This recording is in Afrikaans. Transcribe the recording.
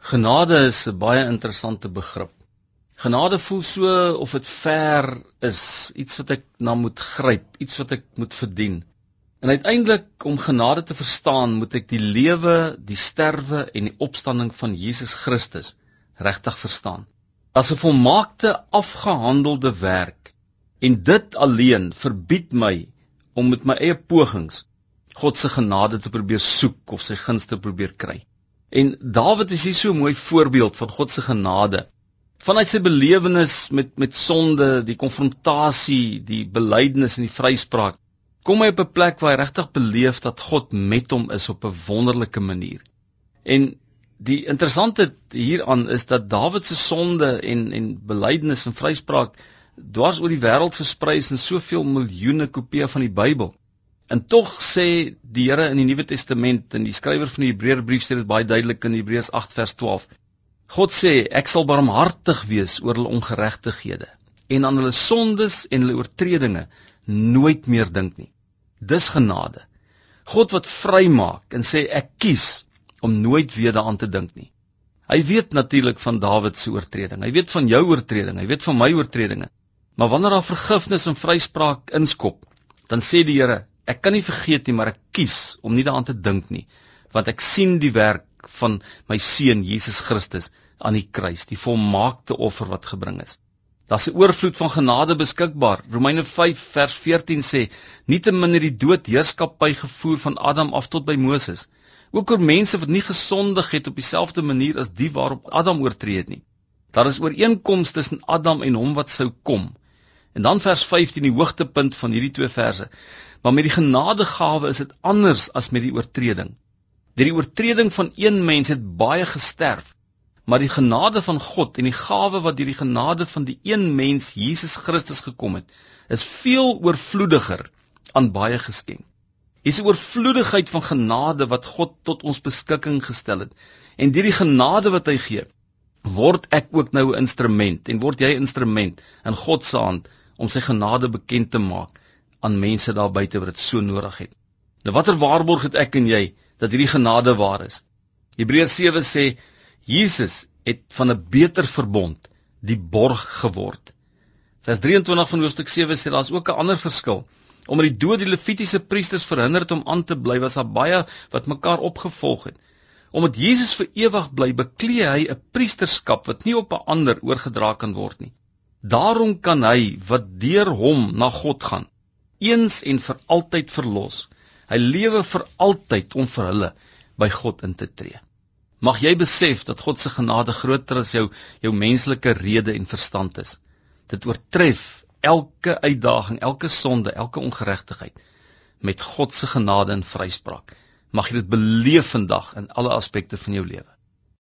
Genade is 'n baie interessante begrip. Genade voel so of dit ver is, iets wat ek na moet gryp, iets wat ek moet verdien. En uiteindelik om genade te verstaan, moet ek die lewe, die sterwe en die opstanding van Jesus Christus regtig verstaan. As 'n volmaakte afgehandelde werk en dit alleen verbied my om met my eie pogings God se genade te probeer soek of sy gunste probeer kry. En Dawid is hier so 'n mooi voorbeeld van God se genade. Vanuit sy belewenis met met sonde, die konfrontasie, die belydenis en die vryspraak, kom hy op 'n plek waar hy regtig beleef dat God met hom is op 'n wonderlike manier. En die interessante hieraan is dat Dawid se sonde en en belydenis en vryspraak dwars oor die wêreld versprei is in soveel miljoene kopieë van die Bybel. En tog sê die Here in die Nuwe Testament en die skrywer van die Hebreërbrief sê dit baie duidelik in Hebreërs 8 vers 12. God sê ek sal barmhartig wees oor hulle ongeregtighede en aan hulle sondes en hulle oortredinge nooit meer dink nie. Dis genade. God wat vrymaak en sê ek kies om nooit weer daaraan te dink nie. Hy weet natuurlik van Dawid se oortreding. Hy weet van jou oortreding. Hy weet van my oortredinge. Maar wanneer daar vergifnis en vryspraak inskop, dan sê die Here, Ek kan nie vergeet nie, maar ek kies om nie daaraan te dink nie, want ek sien die werk van my seun Jesus Christus aan die kruis, die volmaakte offer wat gebring is. Daar's 'n oorvloed van genade beskikbaar. Romeine 5 vers 14 sê: "Nietemin het die dood heerskappy gevoer van Adam af tot by Moses, ook oor mense wat nie gesondig het op dieselfde manier as die waarop Adam oortree het nie. Daar is ooreenkomste tussen Adam en hom wat sou kom." En dan vers 15 die hoogtepunt van hierdie twee verse. Maar met die genadegawe is dit anders as met die oortreding. Deur die oortreding van een mens het baie gesterf, maar die genade van God en die gawe wat deur die genade van die een mens Jesus Christus gekom het, is veel oorvloediger aan baie geskenk. Dis 'n oorvloedigheid van genade wat God tot ons beskikking gestel het. En deur die genade wat hy gee, word ek ook nou 'n instrument en word jy 'n instrument in God se hand om sy genade bekend te maak aan mense daar buite wat dit so nodig het. Nou watter waarborg het ek en jy dat hierdie genade waar is? Hebreërs 7 sê Jesus het van 'n beter verbond die borg geword. Vers 23 van hoofstuk 7 sê daar's ook 'n ander verskil. Omdat die dood die levitiese priesters verhinder het om aan te bly, was daar baie wat mekaar opgevolg het. Omdat Jesus vir ewig bly, beklee hy 'n priesterskap wat nie op 'n ander oorgedra kan word nie. Daarom kan hy wat deur hom na God gaan, eens en vir altyd verlos. Hy lewe vir altyd om vir hulle by God in te tree. Mag jy besef dat God se genade groter as jou jou menslike rede en verstand is. Dit oortref elke uitdaging, elke sonde, elke ongeregtigheid met God se genade en vryspraak. Mag jy dit beleef vandag in alle aspekte van jou lewe.